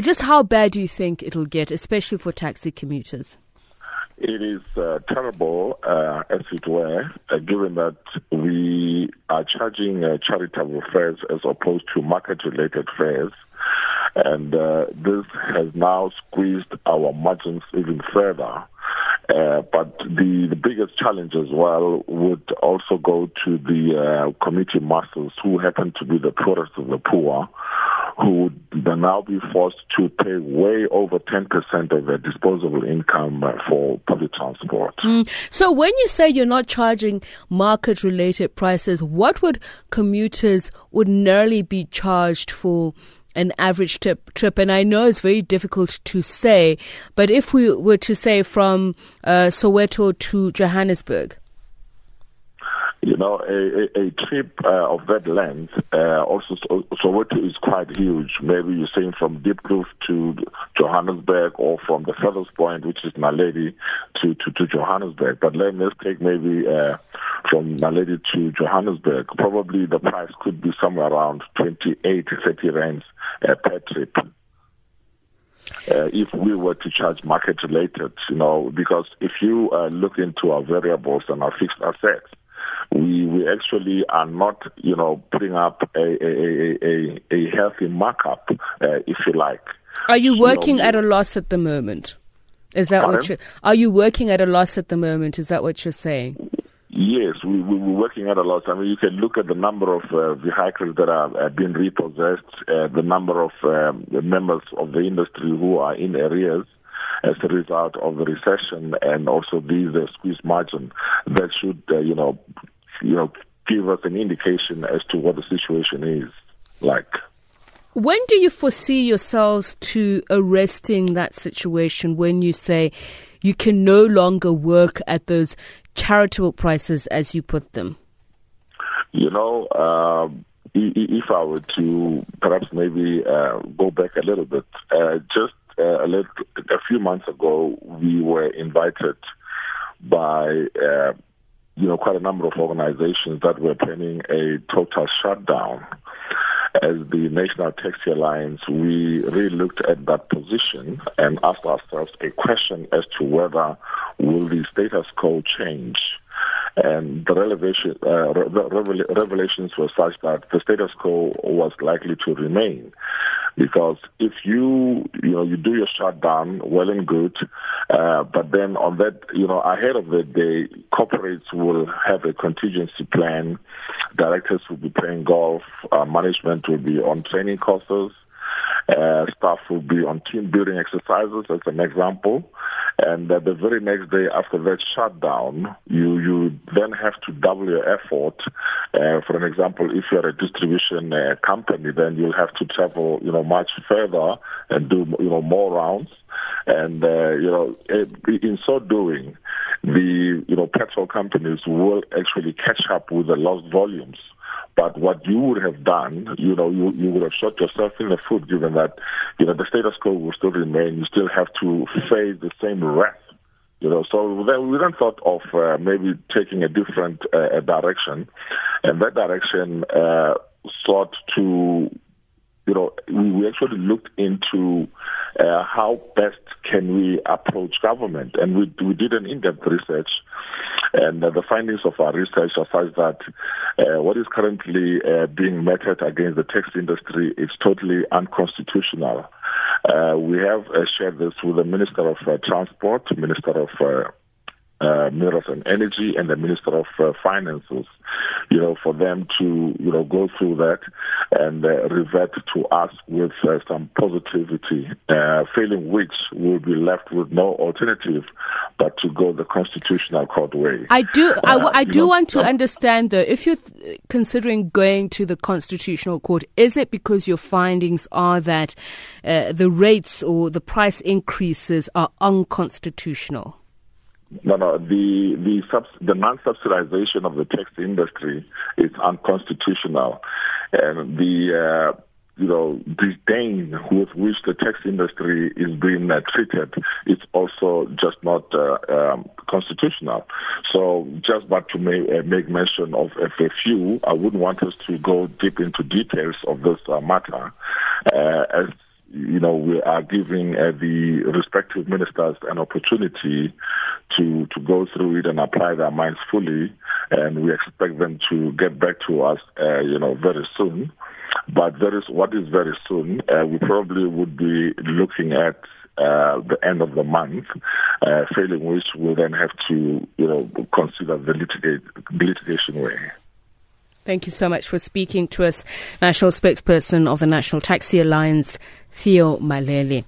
Just how bad do you think it'll get, especially for taxi commuters? It is uh, terrible, uh, as it were, uh, given that we are charging uh, charitable fares as opposed to market-related fares. And uh, this has now squeezed our margins even further. Uh, but the, the biggest challenge as well would also go to the committee masses who happen to be the poorest of the poor, who would now be forced to pay way over 10% of their disposable income uh, for public transport. Mm. So when you say you're not charging market related prices, what would commuters ordinarily be charged for an average trip, trip. And I know it's very difficult to say, but if we were to say from uh, Soweto to Johannesburg, you know, a, a, a trip uh, of that length, uh, also Soweto is quite huge. Maybe you're saying from Deep Diepkloof to Johannesburg or from the furthest point, which is Naledi, to, to, to Johannesburg. But let, us take maybe uh, from Naledi to Johannesburg. Probably the price could be somewhere around 28, to 30 rands uh, per trip. Uh, if we were to charge market related, you know, because if you uh, look into our variables and our fixed assets, we we actually are not, you know, putting up a a, a, a healthy markup, uh, if you like. Are you working you know, at a loss at the moment? Is that pardon? what you are you working at a loss at the moment? Is that what you're saying? Yes, we, we, we're working at a loss. I mean, you can look at the number of uh, vehicles that are uh, being repossessed, uh, the number of um, members of the industry who are in arrears as a result of the recession and also these uh, squeezed margin that should, uh, you know, you know, give us an indication as to what the situation is like. When do you foresee yourselves to arresting that situation when you say you can no longer work at those charitable prices as you put them? You know, uh, if I were to perhaps maybe uh, go back a little bit, uh, just uh, a, little, a few months ago, we were invited by uh, you know quite a number of organizations that were planning a total shutdown. As the National Taxi Alliance, we really looked at that position and asked ourselves a question as to whether will the status quo change and the uh, revelations were such that the status quo was likely to remain. Because if you, you know, you do your shutdown, well and good, uh, but then on that, you know, ahead of the day, corporates will have a contingency plan. Directors will be playing golf. Uh, management will be on training courses. Uh, staff will be on team building exercises, as an example. And uh, the very next day after that shutdown, you, you then have to double your effort. Uh, for an example, if you're a distribution uh, company, then you'll have to travel, you know, much further and do, you know, more rounds. And, uh, you know, in so doing, the, you know, petrol companies will actually catch up with the lost volumes. But what you would have done, you know, you, you would have shot yourself in the foot given that, you know, the status quo will still remain. You still have to face the same wrath. You know, so then we then thought of uh, maybe taking a different uh, direction, and that direction uh, sought to, you know, we, we actually looked into uh, how best can we approach government, and we we did an in-depth research and uh, the findings of our research are such that uh, what is currently uh, being meted against the taxi industry is totally unconstitutional. Uh, we have uh, shared this with the Minister of Transport, Minister of uh, Minerals and Energy and the Minister of uh, Finances, you know, for them to, you know, go through that and uh, revert to us with uh, some positivity, uh, failing which we'll be left with no alternative but to go the constitutional court way. I do, I, uh, I do know, want to understand though, if you're th- considering going to the constitutional court, is it because your findings are that the rates or the price increases are unconstitutional? No, no. The the subs, the non-subsidization of the taxi industry is unconstitutional, and the uh, you know disdain with which the taxi industry is being uh, treated is also just not uh, um, constitutional. So, just but to make, uh, make mention of a few, I wouldn't want us to go deep into details of this uh, matter, uh, as you know, we are giving uh, the respective ministers an opportunity to to go through it and apply their minds fully, and we expect them to get back to us, uh, you know, very soon. But there is what is very soon. Uh, we probably would be looking at uh, the end of the month, uh, failing which we'll then have to, you know, consider the litigate, litigation way. Thank you so much for speaking to us, National Spokesperson of the National Taxi Alliance, Theo Malele.